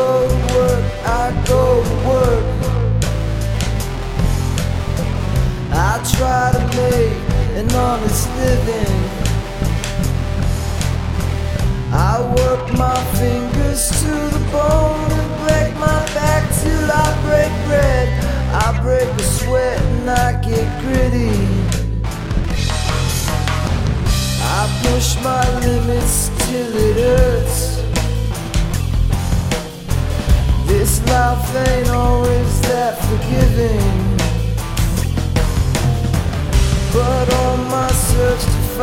go to work, I go to work. I try to make an honest living. I work my fingers to the bone and break my back till I break bread. I break a sweat and I get gritty. I push my limits.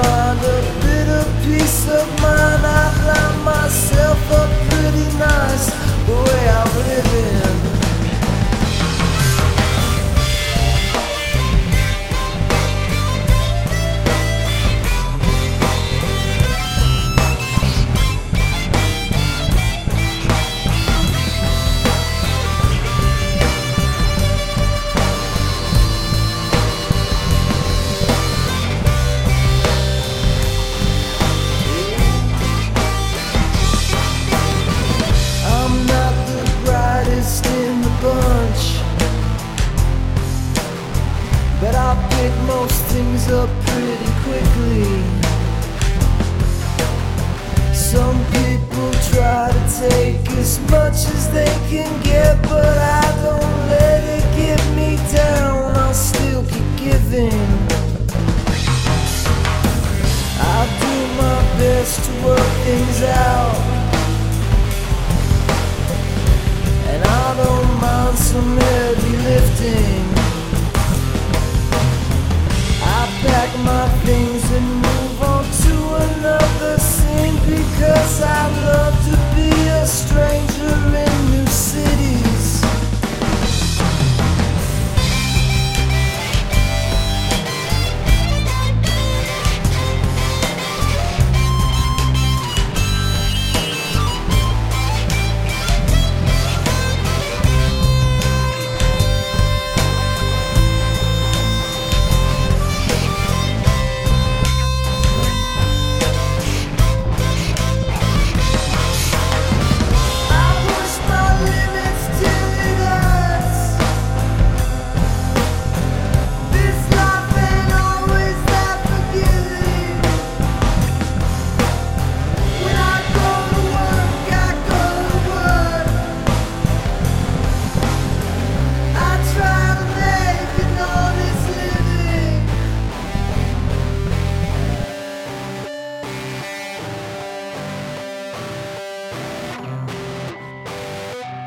Find a bit of peace of mind, pick most things up pretty quickly. Some people try to take as much as they can get, but I don't let it get me down. I'll still keep giving. I do my best to work things out. And I don't mind some heavy lifting.